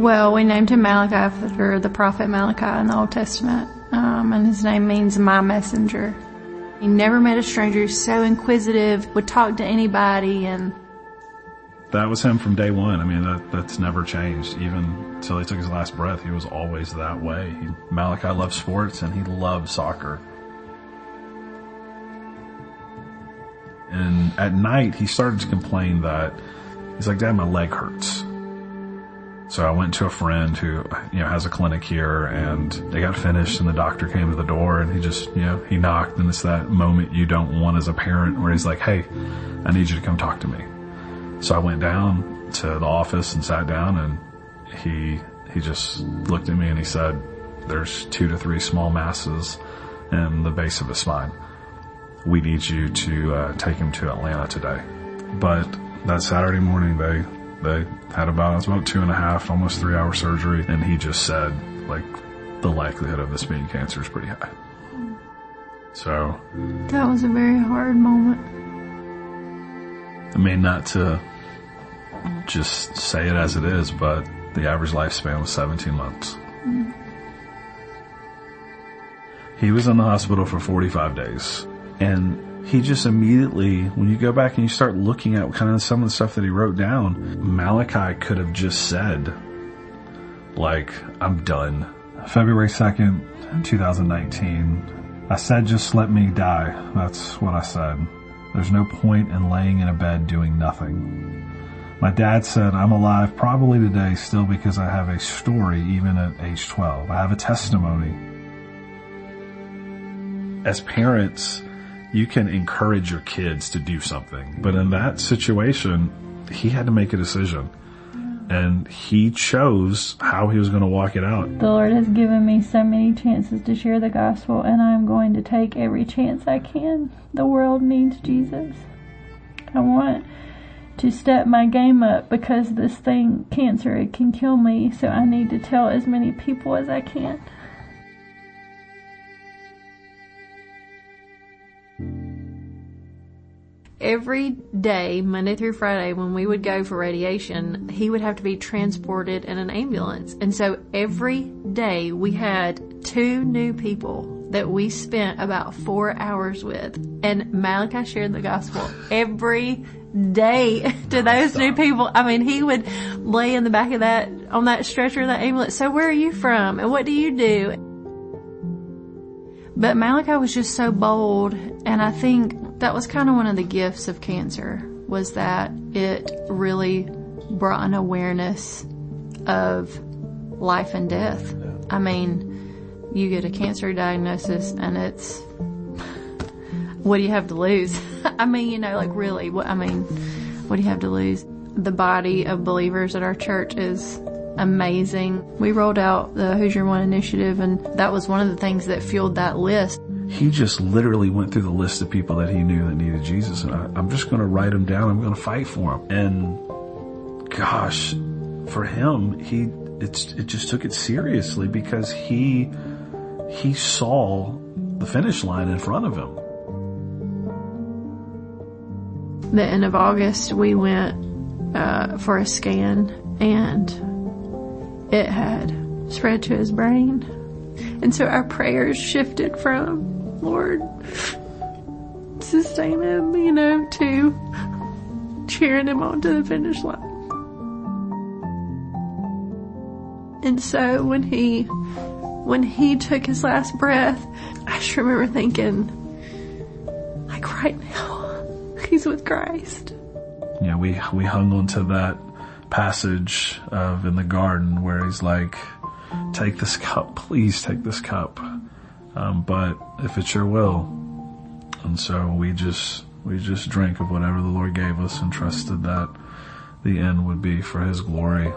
Well, we named him Malachi after the prophet Malachi in the Old Testament, um, and his name means my messenger. He never met a stranger, so inquisitive, would talk to anybody, and that was him from day one. I mean, that, that's never changed. Even till he took his last breath, he was always that way. He, Malachi loved sports and he loved soccer. And at night, he started to complain that he's like, Dad, my leg hurts. So I went to a friend who, you know, has a clinic here and they got finished and the doctor came to the door and he just, you know, he knocked and it's that moment you don't want as a parent where he's like, Hey, I need you to come talk to me. So I went down to the office and sat down and he, he just looked at me and he said, there's two to three small masses in the base of his spine. We need you to uh, take him to Atlanta today. But that Saturday morning, they they had about it was about two and a half, almost three hour surgery, and he just said like the likelihood of this being cancer is pretty high. So that was a very hard moment. I mean, not to just say it as it is, but the average lifespan was 17 months. Mm. He was in the hospital for 45 days and he just immediately, when you go back and you start looking at kind of some of the stuff that he wrote down, Malachi could have just said, like, I'm done. February 2nd, 2019. I said, just let me die. That's what I said. There's no point in laying in a bed doing nothing. My dad said, I'm alive probably today still because I have a story even at age 12. I have a testimony. As parents, you can encourage your kids to do something, but in that situation, he had to make a decision. And he chose how he was going to walk it out. The Lord has given me so many chances to share the gospel, and I'm going to take every chance I can. The world needs Jesus. I want to step my game up because this thing, cancer, it can kill me. So I need to tell as many people as I can. Every day, Monday through Friday, when we would go for radiation, he would have to be transported in an ambulance. And so every day we had two new people that we spent about four hours with. And Malachi shared the gospel every day to those new people. I mean, he would lay in the back of that, on that stretcher of that ambulance. So where are you from? And what do you do? But Malachi was just so bold. And I think that was kind of one of the gifts of cancer was that it really brought an awareness of life and death. I mean, you get a cancer diagnosis and it's what do you have to lose? I mean, you know, like really, what, I mean, what do you have to lose? The body of believers at our church is amazing. We rolled out the Who's Your One initiative and that was one of the things that fueled that list. He just literally went through the list of people that he knew that needed Jesus and I, I'm just going to write them down. I'm going to fight for them. And gosh, for him, he, it's, it just took it seriously because he, he saw the finish line in front of him the end of August, we went uh, for a scan and it had spread to his brain. And so our prayers shifted from, Lord, sustain him, you know, to cheering him on to the finish line. And so when he, when he took his last breath, I just remember thinking, like right now, he's with Christ. Yeah, we, we hung on to that passage of in the garden where he's like, take this cup, please take this cup. Um, but if it's your will. And so we just, we just drank of whatever the Lord gave us and trusted that the end would be for his glory.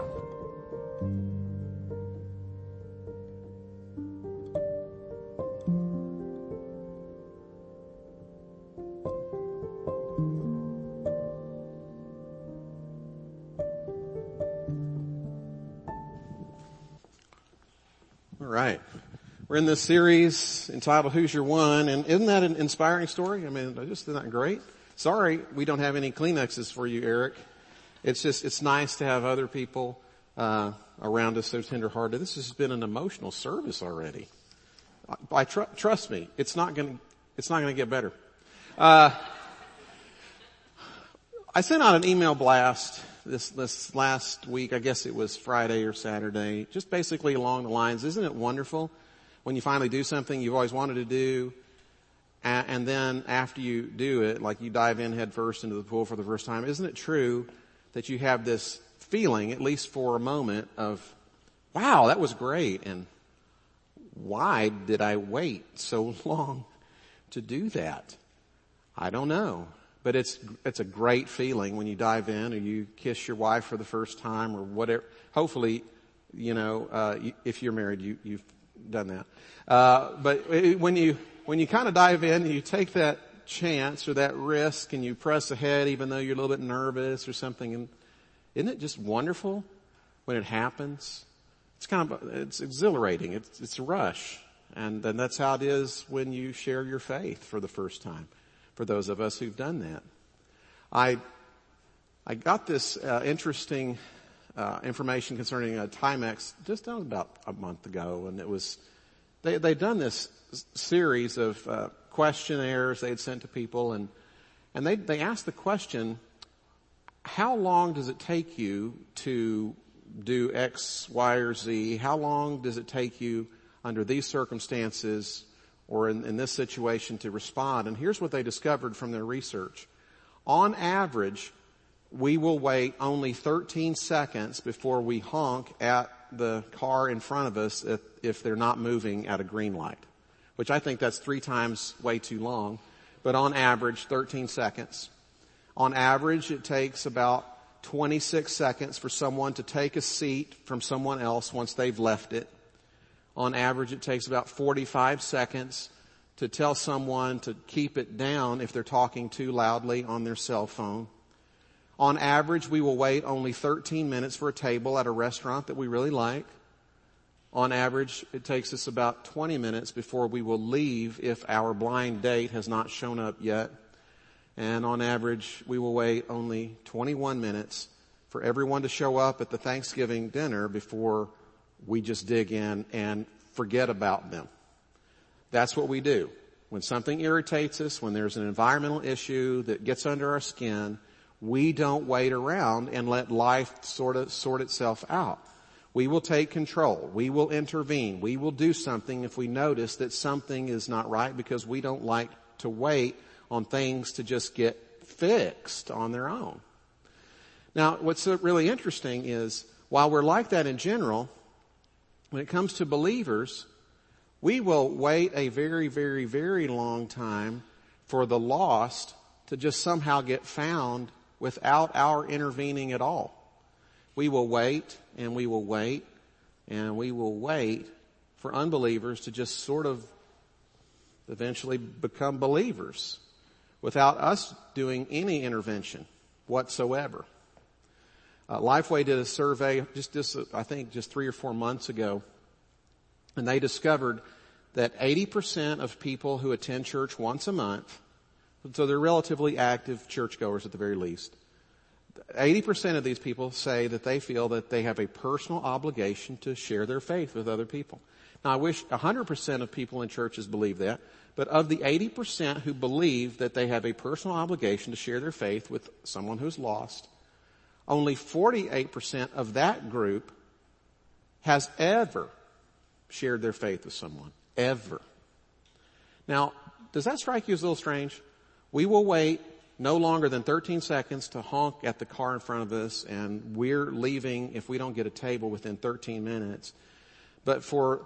We're in this series entitled Who's Your One? And isn't that an inspiring story? I mean, just isn't that great? Sorry, we don't have any Kleenexes for you, Eric. It's just, it's nice to have other people uh, around us so tenderhearted. This has been an emotional service already. I, I tr- trust me, it's not to it's not to get better. Uh, I sent out an email blast this this last week. I guess it was Friday or Saturday. Just basically along the lines, isn't it wonderful when you finally do something you've always wanted to do, and, and then after you do it, like you dive in head first into the pool for the first time? Isn't it true that you have this feeling, at least for a moment, of wow, that was great, and why did I wait so long to do that? I don't know. But it's, it's a great feeling when you dive in or you kiss your wife for the first time or whatever. Hopefully, you know, uh, if you're married, you, you've done that. Uh, but when you, when you kind of dive in and you take that chance or that risk and you press ahead even though you're a little bit nervous or something and isn't it just wonderful when it happens? It's kind of, it's exhilarating. It's, it's a rush. And, and that's how it is when you share your faith for the first time for those of us who've done that. I, I got this uh, interesting uh, information concerning uh, Timex just about a month ago, and it was they they'd done this series of uh, questionnaires they had sent to people, and and they they asked the question, how long does it take you to do X, Y, or Z? How long does it take you under these circumstances or in, in this situation to respond. And here's what they discovered from their research. On average, we will wait only 13 seconds before we honk at the car in front of us if, if they're not moving at a green light, which I think that's three times way too long. But on average, 13 seconds. On average, it takes about 26 seconds for someone to take a seat from someone else once they've left it. On average, it takes about 45 seconds to tell someone to keep it down if they're talking too loudly on their cell phone. On average, we will wait only 13 minutes for a table at a restaurant that we really like. On average, it takes us about 20 minutes before we will leave if our blind date has not shown up yet. And on average, we will wait only 21 minutes for everyone to show up at the Thanksgiving dinner before we just dig in and forget about them. That's what we do. When something irritates us, when there's an environmental issue that gets under our skin, we don't wait around and let life sort of sort itself out. We will take control. We will intervene. We will do something if we notice that something is not right because we don't like to wait on things to just get fixed on their own. Now, what's really interesting is while we're like that in general, when it comes to believers, we will wait a very, very, very long time for the lost to just somehow get found without our intervening at all. We will wait and we will wait and we will wait for unbelievers to just sort of eventually become believers without us doing any intervention whatsoever. Uh, Lifeway did a survey just, just, I think, just three or four months ago, and they discovered that 80% of people who attend church once a month, so they're relatively active churchgoers at the very least, 80% of these people say that they feel that they have a personal obligation to share their faith with other people. Now I wish 100% of people in churches believe that, but of the 80% who believe that they have a personal obligation to share their faith with someone who's lost, only 48% of that group has ever shared their faith with someone. Ever. Now, does that strike you as a little strange? We will wait no longer than 13 seconds to honk at the car in front of us and we're leaving if we don't get a table within 13 minutes. But for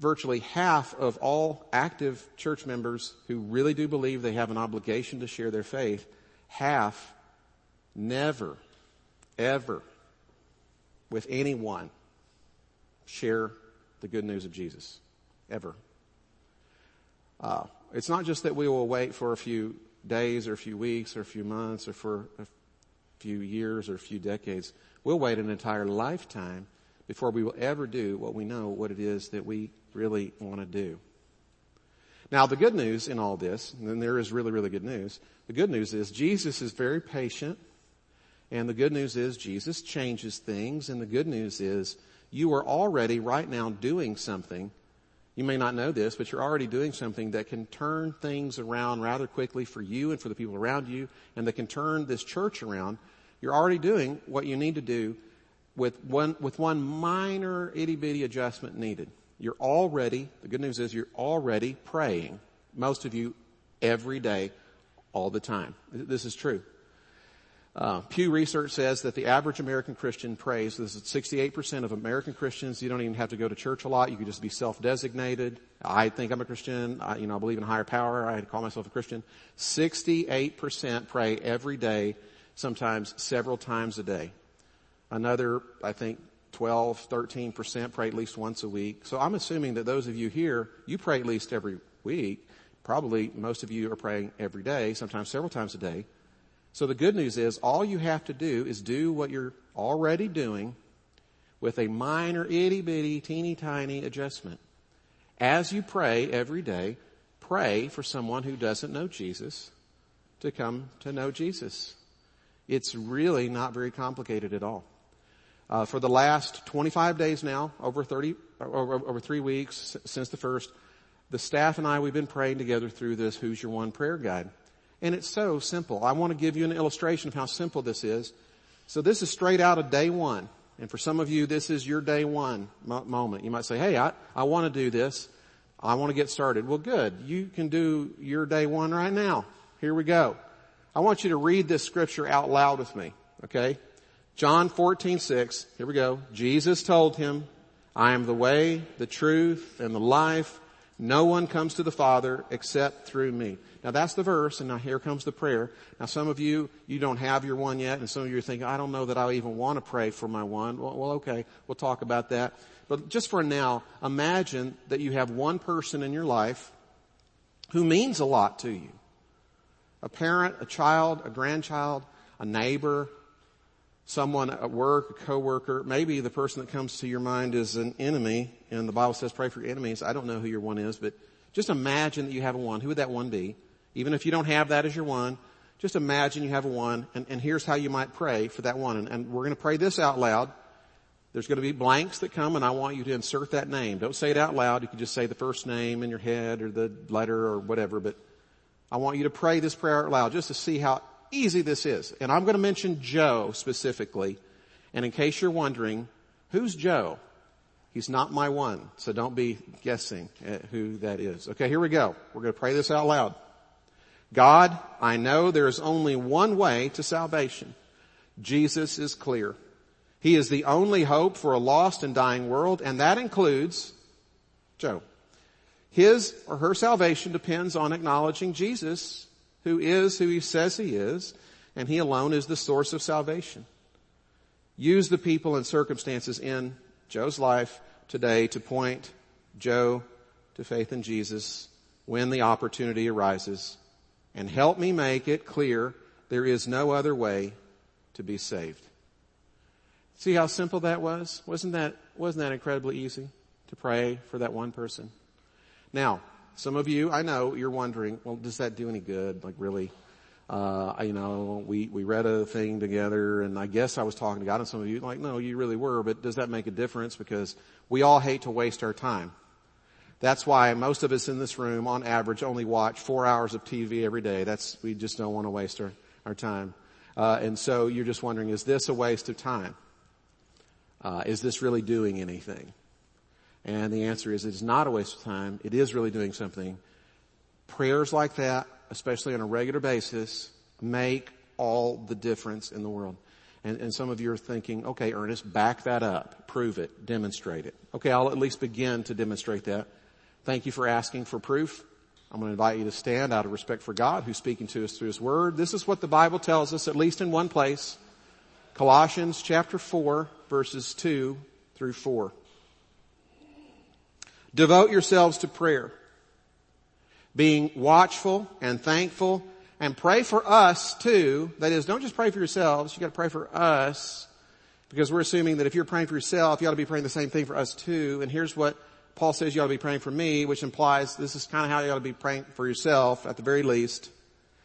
virtually half of all active church members who really do believe they have an obligation to share their faith, half never ever with anyone share the good news of Jesus. Ever. Uh, it's not just that we will wait for a few days or a few weeks or a few months or for a few years or a few decades. We'll wait an entire lifetime before we will ever do what we know what it is that we really want to do. Now the good news in all this, and there is really, really good news, the good news is Jesus is very patient And the good news is Jesus changes things. And the good news is you are already right now doing something. You may not know this, but you're already doing something that can turn things around rather quickly for you and for the people around you and that can turn this church around. You're already doing what you need to do with one, with one minor itty bitty adjustment needed. You're already, the good news is you're already praying. Most of you every day, all the time. This is true. Uh, Pew Research says that the average American Christian prays. This is 68% of American Christians. You don't even have to go to church a lot. You can just be self-designated. I think I'm a Christian. I, you know, I believe in higher power. I call myself a Christian. 68% pray every day, sometimes several times a day. Another, I think, 12, 13% pray at least once a week. So I'm assuming that those of you here, you pray at least every week. Probably most of you are praying every day, sometimes several times a day. So the good news is all you have to do is do what you're already doing with a minor itty bitty teeny tiny adjustment. As you pray every day, pray for someone who doesn't know Jesus to come to know Jesus. It's really not very complicated at all. Uh, for the last 25 days now, over 30, over, over three weeks since the first, the staff and I, we've been praying together through this Who's Your One prayer guide. And it's so simple. I want to give you an illustration of how simple this is. So this is straight out of day one. And for some of you, this is your day one moment. You might say, hey, I, I want to do this. I want to get started. Well, good. You can do your day one right now. Here we go. I want you to read this scripture out loud with me. Okay? John 14, 6. Here we go. Jesus told him, I am the way, the truth, and the life. No one comes to the Father except through me. Now that's the verse, and now here comes the prayer. Now some of you, you don't have your one yet, and some of you are thinking, I don't know that I even want to pray for my one. Well, well okay, we'll talk about that. But just for now, imagine that you have one person in your life who means a lot to you. A parent, a child, a grandchild, a neighbor, someone at work, a coworker, maybe the person that comes to your mind is an enemy, and the Bible says pray for your enemies. I don't know who your one is, but just imagine that you have a one. Who would that one be? Even if you don't have that as your one, just imagine you have a one, and, and here's how you might pray for that one. And, and we're going to pray this out loud. There's going to be blanks that come, and I want you to insert that name. Don't say it out loud. You can just say the first name in your head or the letter or whatever, but I want you to pray this prayer out loud just to see how easy this is. And I'm going to mention Joe specifically. And in case you're wondering, who's Joe? He's not my one. So don't be guessing who that is. Okay, here we go. We're going to pray this out loud. God, I know there is only one way to salvation. Jesus is clear. He is the only hope for a lost and dying world, and that includes Joe. His or her salvation depends on acknowledging Jesus who is who he says he is, and he alone is the source of salvation. Use the people and circumstances in Joe's life today to point Joe to faith in Jesus when the opportunity arises and help me make it clear there is no other way to be saved. See how simple that was? Wasn't that, wasn't that incredibly easy to pray for that one person? Now, some of you, I know, you're wondering, well, does that do any good? Like really? Uh, you know, we, we read a thing together and I guess I was talking to God and some of you like, no, you really were, but does that make a difference? Because we all hate to waste our time. That's why most of us in this room on average only watch four hours of TV every day. That's, we just don't want to waste our, our time. Uh, and so you're just wondering, is this a waste of time? Uh, is this really doing anything? And the answer is it's not a waste of time. It is really doing something. Prayers like that, especially on a regular basis, make all the difference in the world. And, and, some of you are thinking, okay, Ernest, back that up. Prove it. Demonstrate it. Okay, I'll at least begin to demonstrate that. Thank you for asking for proof. I'm going to invite you to stand out of respect for God who's speaking to us through His Word. This is what the Bible tells us, at least in one place. Colossians chapter 4, verses 2 through 4. Devote yourselves to prayer, being watchful and thankful and pray for us too. That is, don't just pray for yourselves. You gotta pray for us because we're assuming that if you're praying for yourself, you ought to be praying the same thing for us too. And here's what Paul says you ought to be praying for me, which implies this is kind of how you ought to be praying for yourself at the very least.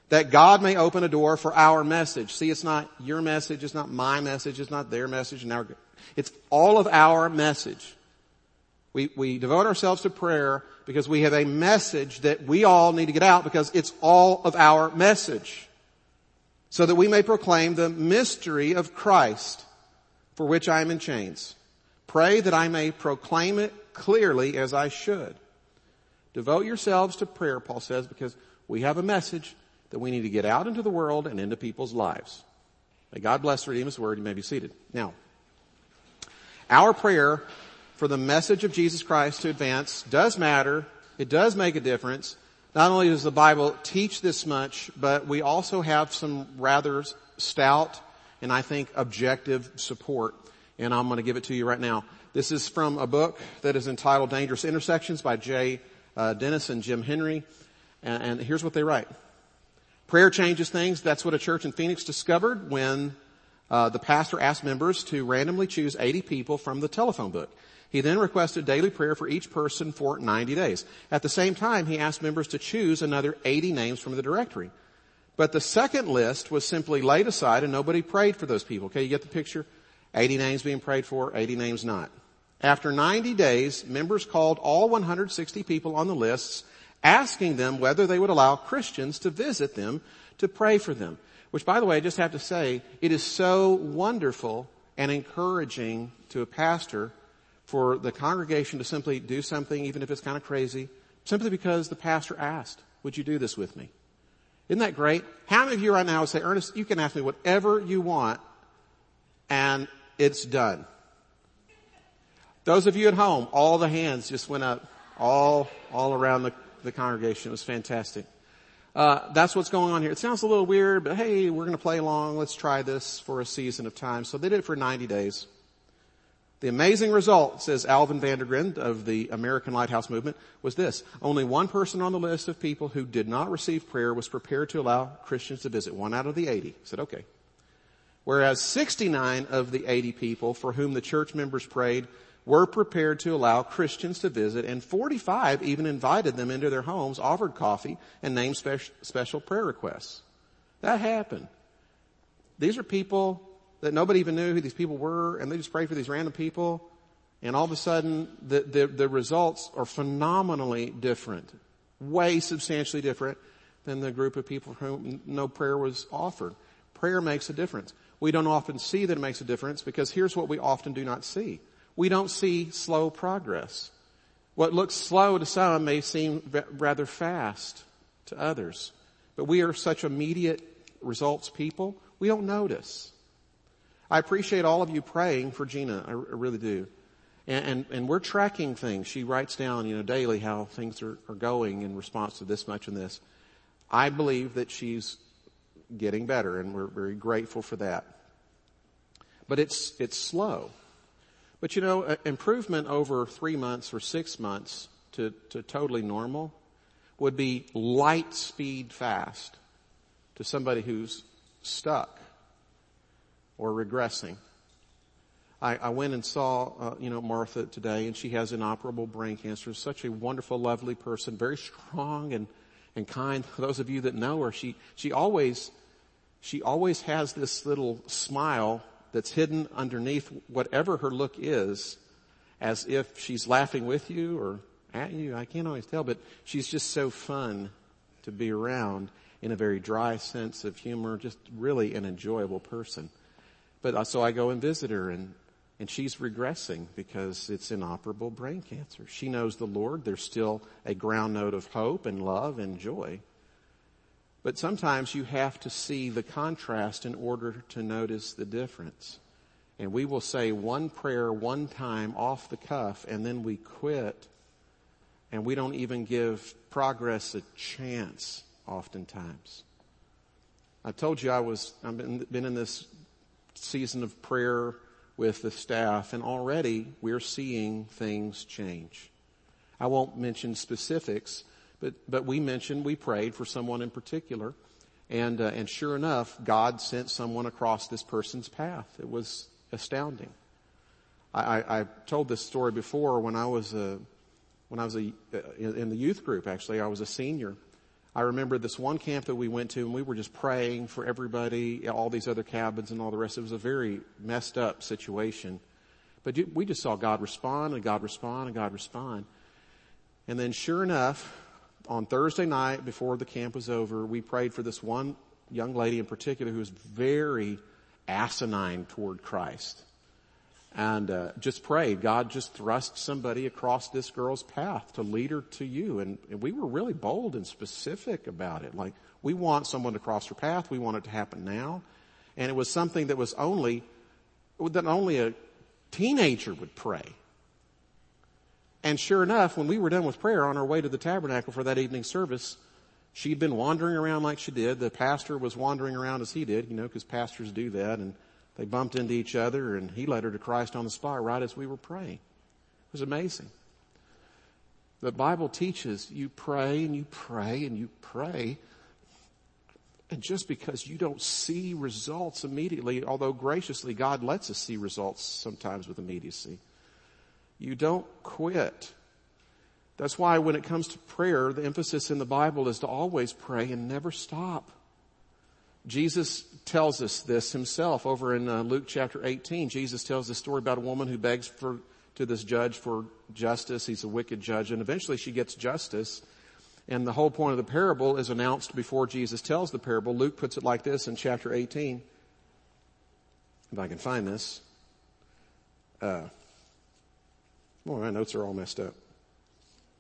that God may open a door for our message. See, it's not your message, it's not my message, it's not their message, and our, it's all of our message. We, we devote ourselves to prayer because we have a message that we all need to get out because it's all of our message. So that we may proclaim the mystery of Christ for which I am in chains. Pray that I may proclaim it clearly as I should. Devote yourselves to prayer, Paul says, because we have a message that we need to get out into the world and into people's lives. May God bless the His Word. You may be seated. Now, our prayer for the message of Jesus Christ to advance does matter. It does make a difference. Not only does the Bible teach this much, but we also have some rather stout and I think objective support. And I'm going to give it to you right now. This is from a book that is entitled Dangerous Intersections by Jay uh, Dennis and Jim Henry. And, and here's what they write. Prayer changes things. That's what a church in Phoenix discovered when uh, the pastor asked members to randomly choose 80 people from the telephone book. He then requested daily prayer for each person for 90 days. At the same time, he asked members to choose another 80 names from the directory. But the second list was simply laid aside and nobody prayed for those people. Okay, you get the picture? 80 names being prayed for, 80 names not. After 90 days, members called all 160 people on the lists asking them whether they would allow Christians to visit them to pray for them. Which by the way, I just have to say, it is so wonderful and encouraging to a pastor for the congregation to simply do something, even if it's kind of crazy, simply because the pastor asked, would you do this with me? Isn't that great? How many of you right now would say, Ernest, you can ask me whatever you want and it's done. Those of you at home, all the hands just went up all, all around the, the congregation. It was fantastic. Uh, that's what's going on here. It sounds a little weird, but hey, we're going to play along. Let's try this for a season of time. So they did it for 90 days. The amazing result, says Alvin VanderGriend of the American Lighthouse Movement, was this. Only one person on the list of people who did not receive prayer was prepared to allow Christians to visit. One out of the 80 said, okay. Whereas 69 of the 80 people for whom the church members prayed were prepared to allow Christians to visit and 45 even invited them into their homes, offered coffee, and named special, prayer requests. That happened. These are people that nobody even knew who these people were and they just prayed for these random people and all of a sudden the, the, the results are phenomenally different. Way substantially different than the group of people for whom no prayer was offered. Prayer makes a difference. We don't often see that it makes a difference because here's what we often do not see we don't see slow progress. What looks slow to some may seem rather fast to others. But we are such immediate results people, we don't notice. I appreciate all of you praying for Gina. I really do. And, and, and, we're tracking things. She writes down, you know, daily how things are, are going in response to this much and this. I believe that she's getting better and we're very grateful for that. But it's, it's slow. But you know, improvement over three months or six months to, to totally normal would be light speed fast to somebody who's stuck or regressing. I, I went and saw, uh, you know, Martha today, and she has inoperable brain cancer. Such a wonderful, lovely person, very strong and and kind. Those of you that know her, she she always she always has this little smile that's hidden underneath whatever her look is as if she's laughing with you or at you. I can't always tell, but she's just so fun to be around in a very dry sense of humor, just really an enjoyable person. But so I go and visit her and, and she's regressing because it's inoperable brain cancer. She knows the Lord. There's still a ground note of hope and love and joy. But sometimes you have to see the contrast in order to notice the difference. And we will say one prayer one time off the cuff and then we quit and we don't even give progress a chance oftentimes. I told you I was, I've been, been in this season of prayer with the staff and already we're seeing things change. I won't mention specifics, but, but we mentioned, we prayed for someone in particular. And, uh, and sure enough, God sent someone across this person's path. It was astounding. I, I, I told this story before when I was a, when I was a, uh, in the youth group actually, I was a senior. I remember this one camp that we went to and we were just praying for everybody, all these other cabins and all the rest. It was a very messed up situation. But we just saw God respond and God respond and God respond. And then sure enough, on Thursday night before the camp was over, we prayed for this one young lady in particular who was very asinine toward Christ and uh, just prayed god just thrust somebody across this girl's path to lead her to you. And, and, we were really bold and specific about it. Like we want someone to cross her path. We want it to happen now. And it was something that was only that only a teenager would pray. And sure enough when we were done with prayer on our way to the tabernacle for that evening service she'd been wandering around like she did. The pastor was wandering around as he did you know because pastors do that. And they bumped into each other and he led her to Christ on the spot right as we were praying. It was amazing. The Bible teaches you pray and you pray and you pray. And just because you don't see results immediately, although graciously God lets us see results sometimes with immediacy, you don't quit. That's why when it comes to prayer, the emphasis in the Bible is to always pray and never stop. Jesus tells us this himself over in uh, Luke chapter 18. Jesus tells the story about a woman who begs for, to this judge for justice. He's a wicked judge and eventually she gets justice. And the whole point of the parable is announced before Jesus tells the parable. Luke puts it like this in chapter 18. If I can find this. Uh, boy, my notes are all messed up.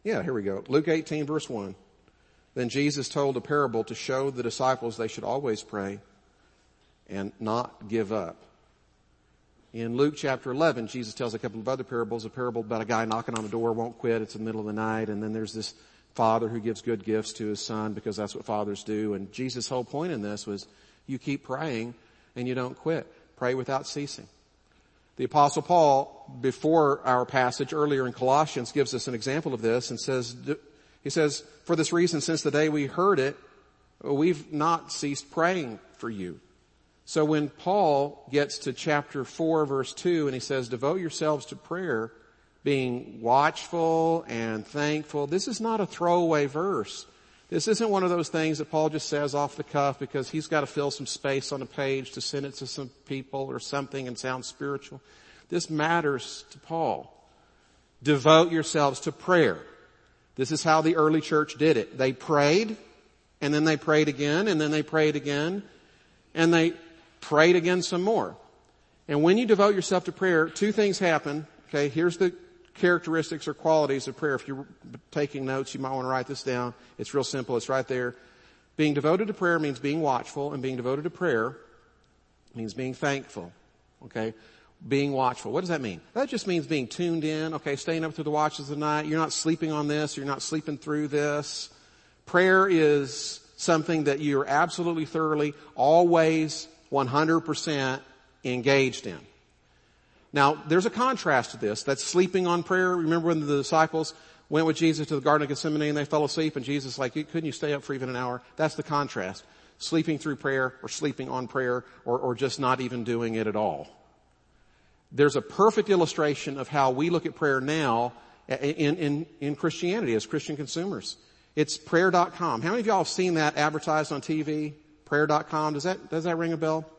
Yeah, here we go. Luke 18 verse 1. Then Jesus told a parable to show the disciples they should always pray and not give up. In Luke chapter 11, Jesus tells a couple of other parables, a parable about a guy knocking on the door, won't quit, it's in the middle of the night, and then there's this father who gives good gifts to his son because that's what fathers do. And Jesus' whole point in this was you keep praying and you don't quit. Pray without ceasing. The apostle Paul, before our passage earlier in Colossians, gives us an example of this and says, he says, for this reason, since the day we heard it, we've not ceased praying for you. So when Paul gets to chapter 4 verse 2 and he says, devote yourselves to prayer, being watchful and thankful, this is not a throwaway verse. This isn't one of those things that Paul just says off the cuff because he's got to fill some space on a page to send it to some people or something and sound spiritual. This matters to Paul. Devote yourselves to prayer. This is how the early church did it. They prayed, and then they prayed again, and then they prayed again, and they prayed again some more. And when you devote yourself to prayer, two things happen. Okay, here's the characteristics or qualities of prayer. If you're taking notes, you might want to write this down. It's real simple. It's right there. Being devoted to prayer means being watchful, and being devoted to prayer means being thankful. Okay? Being watchful. What does that mean? That just means being tuned in, okay, staying up through the watches of the night. You're not sleeping on this. You're not sleeping through this. Prayer is something that you're absolutely thoroughly, always 100% engaged in. Now, there's a contrast to this. That's sleeping on prayer. Remember when the disciples went with Jesus to the Garden of Gethsemane and they fell asleep and Jesus like, couldn't you stay up for even an hour? That's the contrast. Sleeping through prayer or sleeping on prayer or, or just not even doing it at all there's a perfect illustration of how we look at prayer now in, in, in Christianity as Christian consumers. It's prayer.com. How many of y'all have seen that advertised on TV? Prayer.com. Does that, does that ring a bell?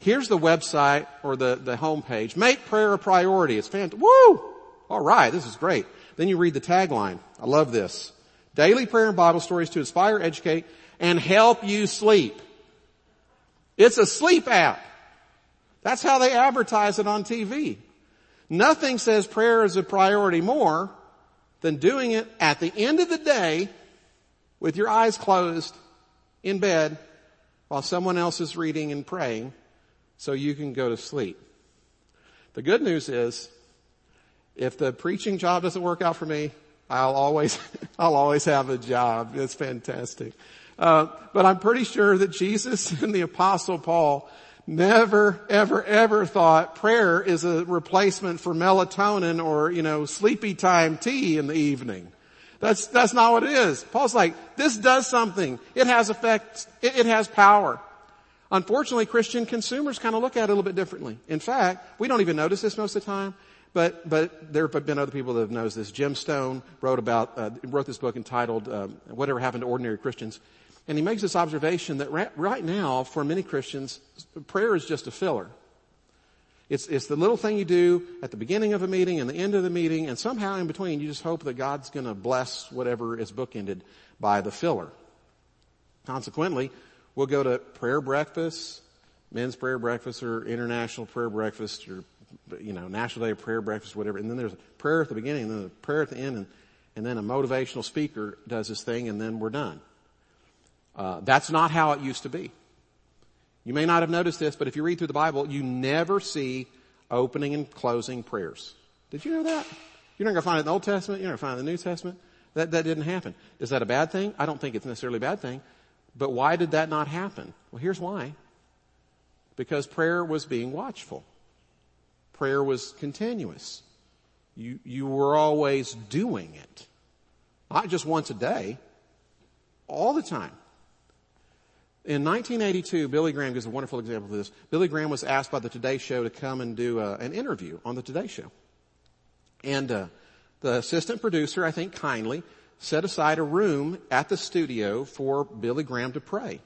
Here's the website or the, the homepage. Make prayer a priority. It's fantastic. Woo! Alright, this is great. Then you read the tagline. I love this. Daily prayer and Bible stories to inspire, educate, and help you sleep. It's a sleep app. That's how they advertise it on TV. Nothing says prayer is a priority more than doing it at the end of the day with your eyes closed in bed while someone else is reading and praying so you can go to sleep. The good news is if the preaching job doesn't work out for me, I'll always, I'll always have a job. It's fantastic. Uh, but I'm pretty sure that Jesus and the apostle Paul never, ever, ever thought prayer is a replacement for melatonin or, you know, sleepy time tea in the evening. That's, that's not what it is. Paul's like, this does something. It has effects. It, it has power. Unfortunately, Christian consumers kind of look at it a little bit differently. In fact, we don't even notice this most of the time, But, but there have been other people that have noticed this. Jim Stone wrote about, uh, wrote this book entitled, um, Whatever Happened to Ordinary Christians. And he makes this observation that right, now, for many Christians, prayer is just a filler. It's, it's the little thing you do at the beginning of a meeting and the end of the meeting, and somehow in between you just hope that God's gonna bless whatever is bookended by the filler. Consequently, we'll go to prayer breakfast, men's prayer breakfast or international prayer breakfast or you know, National Day of Prayer breakfast, whatever. And then there's prayer at the beginning, and then a prayer at the end, and, and then a motivational speaker does his thing, and then we're done. Uh, that's not how it used to be. You may not have noticed this, but if you read through the Bible, you never see opening and closing prayers. Did you know that? You're not going to find it in the Old Testament. You're not going to find it in the New Testament. That, that didn't happen. Is that a bad thing? I don't think it's necessarily a bad thing. But why did that not happen? Well, here's why. Because prayer was being watchful. Prayer was continuous. You, you were always doing it. Not just once a day, all the time. In 1982, Billy Graham gives a wonderful example of this. Billy Graham was asked by the Today Show to come and do uh, an interview on the Today Show. And uh, the assistant producer, I think kindly, set aside a room at the studio for Billy Graham to pray.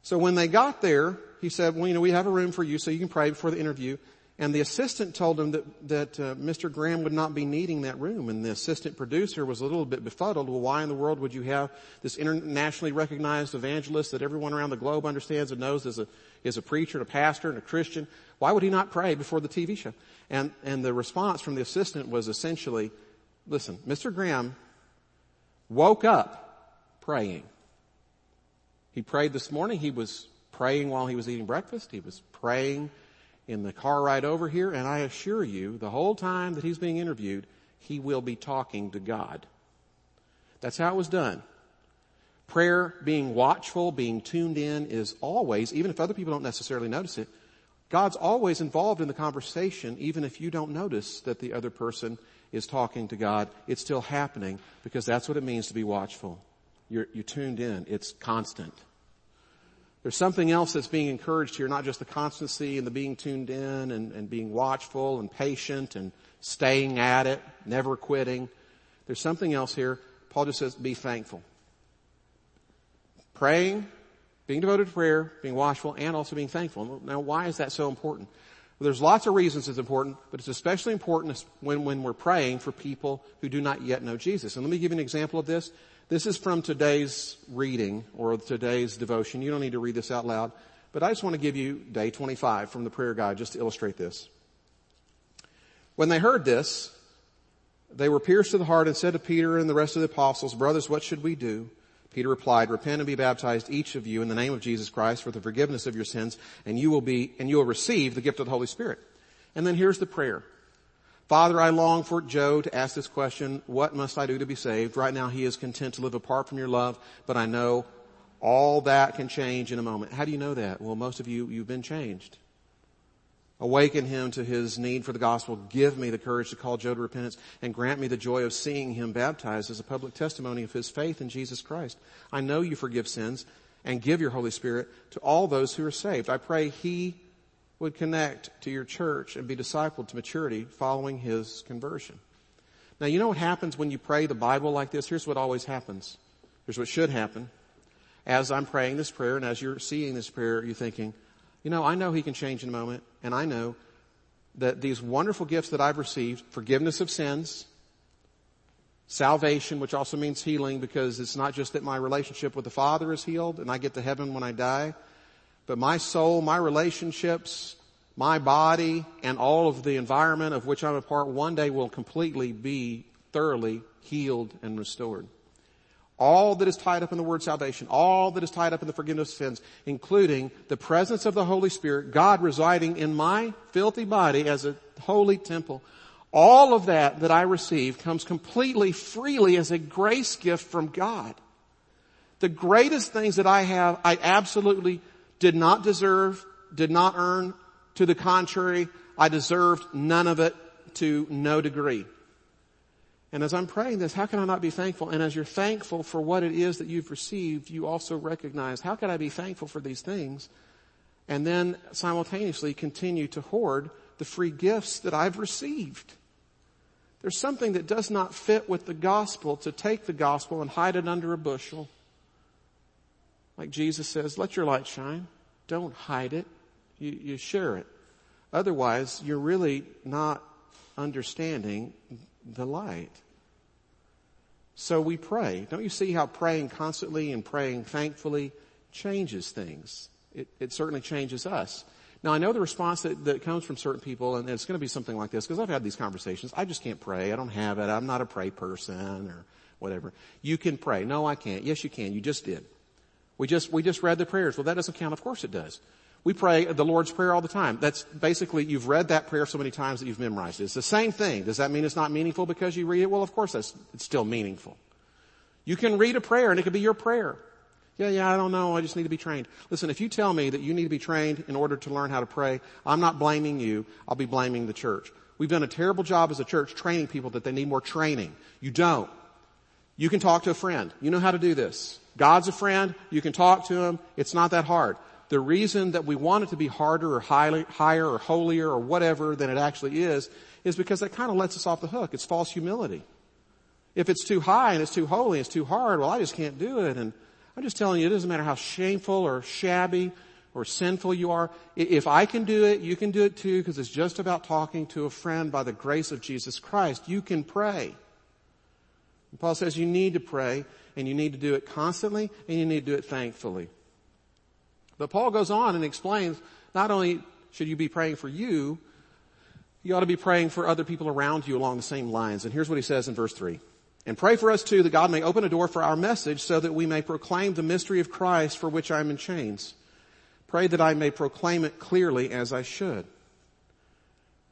So when they got there, he said, well, you know, we have a room for you so you can pray before the interview. And the assistant told him that, that uh, Mr. Graham would not be needing that room. And the assistant producer was a little bit befuddled. Well, why in the world would you have this internationally recognized evangelist that everyone around the globe understands and knows is a, is a preacher and a pastor and a Christian? Why would he not pray before the TV show? And, and the response from the assistant was essentially, listen, Mr. Graham woke up praying. He prayed this morning. He was praying while he was eating breakfast. He was praying in the car ride over here, and I assure you, the whole time that he's being interviewed, he will be talking to God. That's how it was done. Prayer, being watchful, being tuned in is always, even if other people don't necessarily notice it, God's always involved in the conversation, even if you don't notice that the other person is talking to God. It's still happening because that's what it means to be watchful. You're, you're tuned in. It's constant. There's something else that's being encouraged here, not just the constancy and the being tuned in and, and being watchful and patient and staying at it, never quitting. There's something else here. Paul just says, be thankful. Praying, being devoted to prayer, being watchful, and also being thankful. Now, why is that so important? Well, there's lots of reasons it's important, but it's especially important when, when we're praying for people who do not yet know Jesus. And let me give you an example of this. This is from today's reading or today's devotion. You don't need to read this out loud, but I just want to give you day 25 from the prayer guide just to illustrate this. When they heard this, they were pierced to the heart and said to Peter and the rest of the apostles, brothers, what should we do? Peter replied, repent and be baptized each of you in the name of Jesus Christ for the forgiveness of your sins and you will be, and you will receive the gift of the Holy Spirit. And then here's the prayer. Father, I long for Joe to ask this question, what must I do to be saved? Right now he is content to live apart from your love, but I know all that can change in a moment. How do you know that? Well, most of you, you've been changed. Awaken him to his need for the gospel. Give me the courage to call Joe to repentance and grant me the joy of seeing him baptized as a public testimony of his faith in Jesus Christ. I know you forgive sins and give your Holy Spirit to all those who are saved. I pray he would connect to your church and be discipled to maturity following his conversion. Now, you know what happens when you pray the Bible like this? Here's what always happens. Here's what should happen. As I'm praying this prayer and as you're seeing this prayer, you're thinking, you know, I know he can change in a moment and I know that these wonderful gifts that I've received, forgiveness of sins, salvation, which also means healing because it's not just that my relationship with the Father is healed and I get to heaven when I die, but my soul, my relationships, my body, and all of the environment of which I'm a part one day will completely be thoroughly healed and restored. All that is tied up in the word salvation, all that is tied up in the forgiveness of sins, including the presence of the Holy Spirit, God residing in my filthy body as a holy temple, all of that that I receive comes completely freely as a grace gift from God. The greatest things that I have, I absolutely did not deserve, did not earn. To the contrary, I deserved none of it to no degree. And as I'm praying this, how can I not be thankful? And as you're thankful for what it is that you've received, you also recognize, how can I be thankful for these things? And then simultaneously continue to hoard the free gifts that I've received. There's something that does not fit with the gospel to take the gospel and hide it under a bushel. Like Jesus says, let your light shine. Don't hide it. You, you share it. Otherwise, you're really not understanding the light. So we pray. Don't you see how praying constantly and praying thankfully changes things? It, it certainly changes us. Now I know the response that, that comes from certain people and it's going to be something like this because I've had these conversations. I just can't pray. I don't have it. I'm not a pray person or whatever. You can pray. No, I can't. Yes, you can. You just did. We just, we just read the prayers. Well, that doesn't count. Of course it does. We pray the Lord's Prayer all the time. That's basically, you've read that prayer so many times that you've memorized it. It's the same thing. Does that mean it's not meaningful because you read it? Well, of course that's, it's still meaningful. You can read a prayer and it could be your prayer. Yeah, yeah, I don't know. I just need to be trained. Listen, if you tell me that you need to be trained in order to learn how to pray, I'm not blaming you. I'll be blaming the church. We've done a terrible job as a church training people that they need more training. You don't. You can talk to a friend. You know how to do this. God's a friend. You can talk to him. It's not that hard. The reason that we want it to be harder or highly, higher or holier or whatever than it actually is, is because that kind of lets us off the hook. It's false humility. If it's too high and it's too holy, it's too hard, well I just can't do it and I'm just telling you, it doesn't matter how shameful or shabby or sinful you are. If I can do it, you can do it too because it's just about talking to a friend by the grace of Jesus Christ. You can pray. And Paul says you need to pray and you need to do it constantly and you need to do it thankfully. But Paul goes on and explains not only should you be praying for you, you ought to be praying for other people around you along the same lines. And here's what he says in verse 3. And pray for us too that God may open a door for our message so that we may proclaim the mystery of Christ for which I am in chains. Pray that I may proclaim it clearly as I should.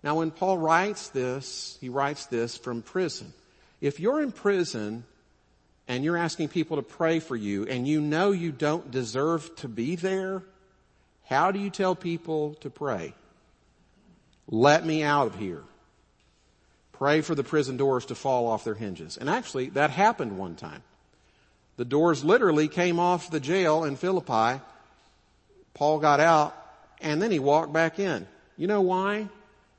Now when Paul writes this, he writes this from prison. If you're in prison and you're asking people to pray for you and you know you don't deserve to be there, how do you tell people to pray? Let me out of here. Pray for the prison doors to fall off their hinges. And actually, that happened one time. The doors literally came off the jail in Philippi. Paul got out and then he walked back in. You know why?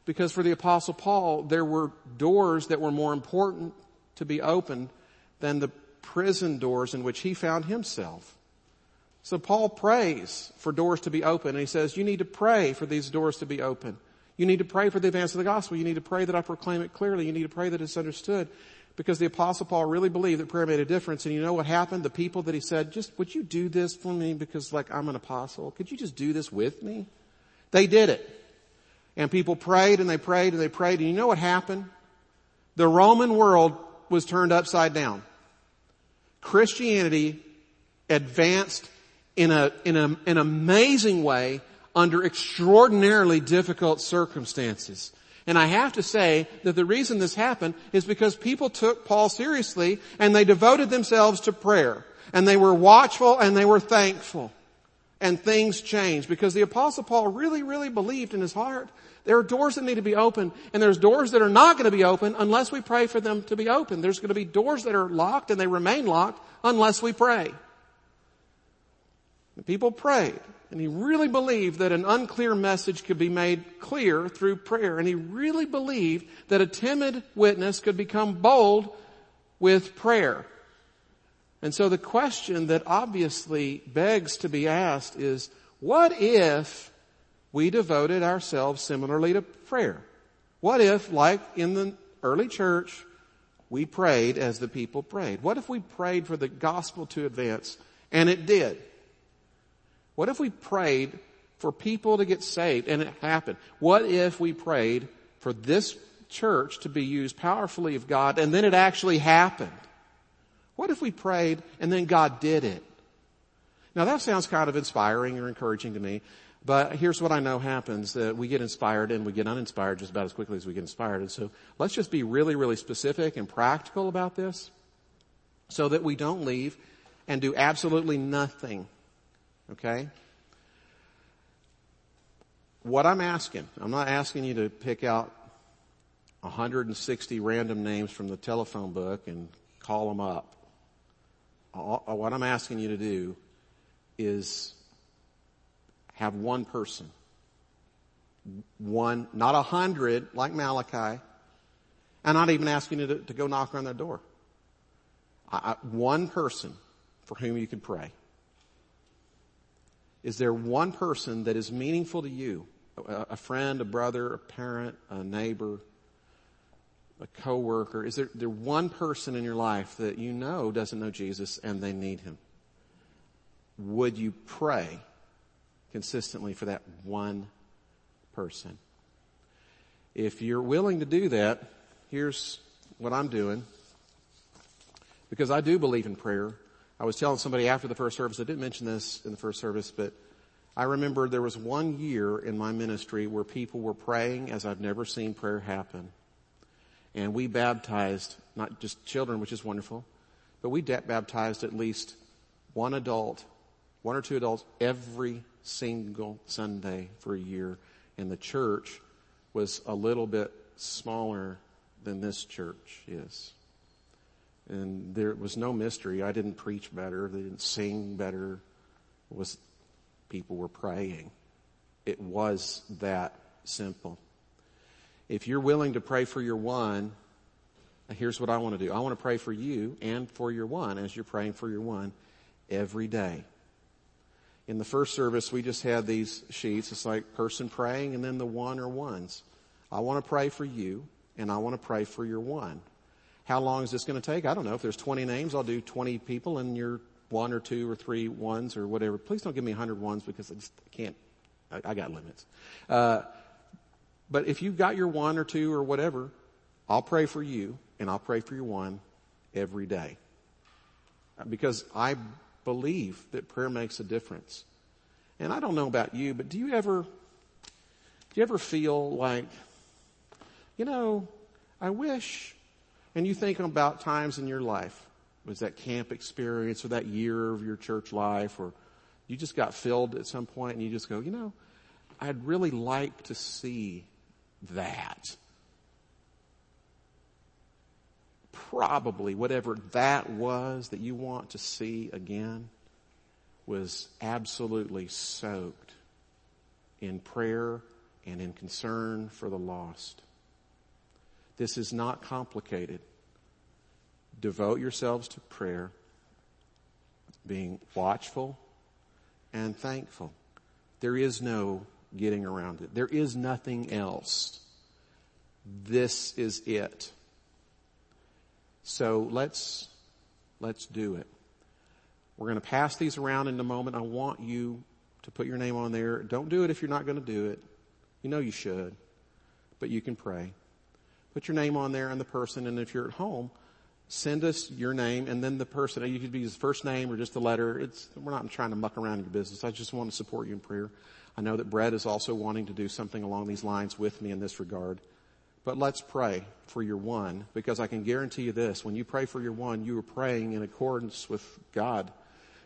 Because for the apostle Paul, there were doors that were more important to be opened than the prison doors in which he found himself. So Paul prays for doors to be open and he says, you need to pray for these doors to be open. You need to pray for the advance of the gospel. You need to pray that I proclaim it clearly. You need to pray that it's understood. Because the apostle Paul really believed that prayer made a difference. And you know what happened? The people that he said, just would you do this for me because like I'm an apostle? Could you just do this with me? They did it. And people prayed and they prayed and they prayed. And you know what happened? The Roman world was turned upside down. Christianity advanced in a, in a, an amazing way under extraordinarily difficult circumstances. And I have to say that the reason this happened is because people took Paul seriously and they devoted themselves to prayer. And they were watchful and they were thankful. And things change because the apostle Paul really, really believed in his heart there are doors that need to be open and there's doors that are not going to be open unless we pray for them to be open. There's going to be doors that are locked and they remain locked unless we pray. The people prayed. And he really believed that an unclear message could be made clear through prayer. And he really believed that a timid witness could become bold with prayer. And so the question that obviously begs to be asked is, what if we devoted ourselves similarly to prayer? What if, like in the early church, we prayed as the people prayed? What if we prayed for the gospel to advance? And it did. What if we prayed for people to get saved and it happened? What if we prayed for this church to be used powerfully of God and then it actually happened? What if we prayed and then God did it? Now that sounds kind of inspiring or encouraging to me, but here's what I know happens, that we get inspired and we get uninspired just about as quickly as we get inspired. And so let's just be really, really specific and practical about this so that we don't leave and do absolutely nothing Okay? What I'm asking, I'm not asking you to pick out 160 random names from the telephone book and call them up. What I'm asking you to do is have one person. One, not a hundred like Malachi, I'm not even asking you to, to go knock on their door. I, I, one person for whom you can pray. Is there one person that is meaningful to you? A, a friend, a brother, a parent, a neighbor, a coworker? Is there, there one person in your life that you know doesn't know Jesus and they need him? Would you pray consistently for that one person? If you're willing to do that, here's what I'm doing. Because I do believe in prayer. I was telling somebody after the first service, I didn't mention this in the first service, but I remember there was one year in my ministry where people were praying as I've never seen prayer happen. And we baptized not just children, which is wonderful, but we baptized at least one adult, one or two adults every single Sunday for a year. And the church was a little bit smaller than this church is. And there was no mystery. I didn't preach better. They didn't sing better. It was people were praying. It was that simple. If you're willing to pray for your one, here's what I want to do. I want to pray for you and for your one as you're praying for your one every day. In the first service, we just had these sheets. It's like person praying and then the one or ones. I want to pray for you and I want to pray for your one. How long is this going to take? I don't know. If there's 20 names, I'll do 20 people and your one or two or three ones or whatever. Please don't give me 100 ones because I just can't, I, I got limits. Uh, but if you've got your one or two or whatever, I'll pray for you and I'll pray for your one every day. Because I believe that prayer makes a difference. And I don't know about you, but do you ever, do you ever feel like, you know, I wish, and you think about times in your life, was that camp experience or that year of your church life or you just got filled at some point and you just go, you know, I'd really like to see that. Probably whatever that was that you want to see again was absolutely soaked in prayer and in concern for the lost. This is not complicated. Devote yourselves to prayer, being watchful and thankful. There is no getting around it. There is nothing else. This is it. So let's, let's do it. We're going to pass these around in a moment. I want you to put your name on there. Don't do it if you're not going to do it. You know you should, but you can pray. Put your name on there and the person, and if you're at home, send us your name and then the person, you could be use first name or just a letter. It's, we're not trying to muck around in your business. I just want to support you in prayer. I know that Brett is also wanting to do something along these lines with me in this regard. But let's pray for your one because I can guarantee you this. When you pray for your one, you are praying in accordance with God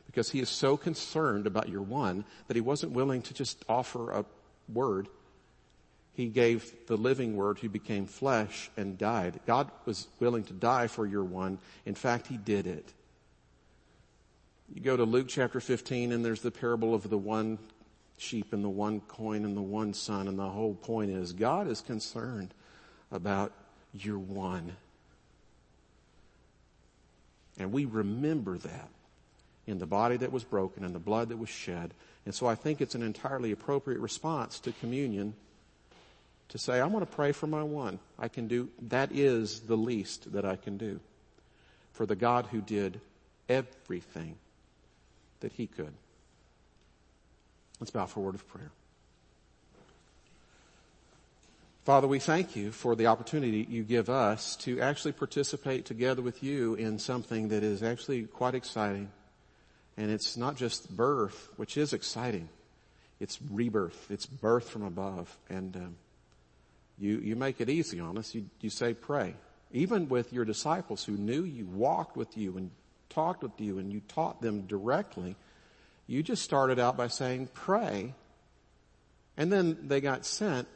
because he is so concerned about your one that he wasn't willing to just offer a word. He gave the living word who became flesh and died. God was willing to die for your one. In fact, he did it. You go to Luke chapter 15 and there's the parable of the one sheep and the one coin and the one son. And the whole point is God is concerned about your one. And we remember that in the body that was broken and the blood that was shed. And so I think it's an entirely appropriate response to communion to say, I want to pray for my one. I can do, that is the least that I can do for the God who did everything that he could. Let's bow for a word of prayer. Father, we thank you for the opportunity you give us to actually participate together with you in something that is actually quite exciting. And it's not just birth, which is exciting. It's rebirth. It's birth from above. And um, you, you make it easy on us. You, you say pray. Even with your disciples who knew you, walked with you, and talked with you, and you taught them directly, you just started out by saying pray. And then they got sent.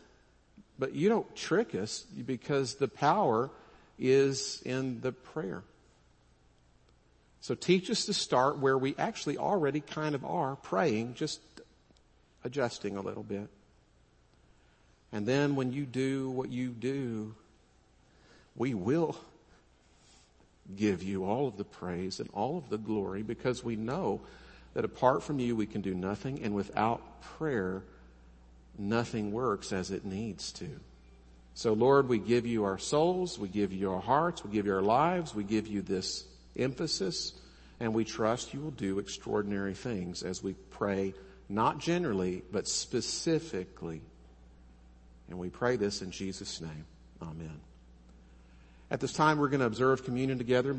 But you don't trick us because the power is in the prayer. So teach us to start where we actually already kind of are praying, just adjusting a little bit. And then when you do what you do, we will give you all of the praise and all of the glory because we know that apart from you we can do nothing and without prayer nothing works as it needs to. So Lord, we give you our souls, we give you our hearts, we give you our lives, we give you this emphasis, and we trust you will do extraordinary things as we pray, not generally, but specifically. And we pray this in Jesus' name. Amen. At this time, we're going to observe communion together.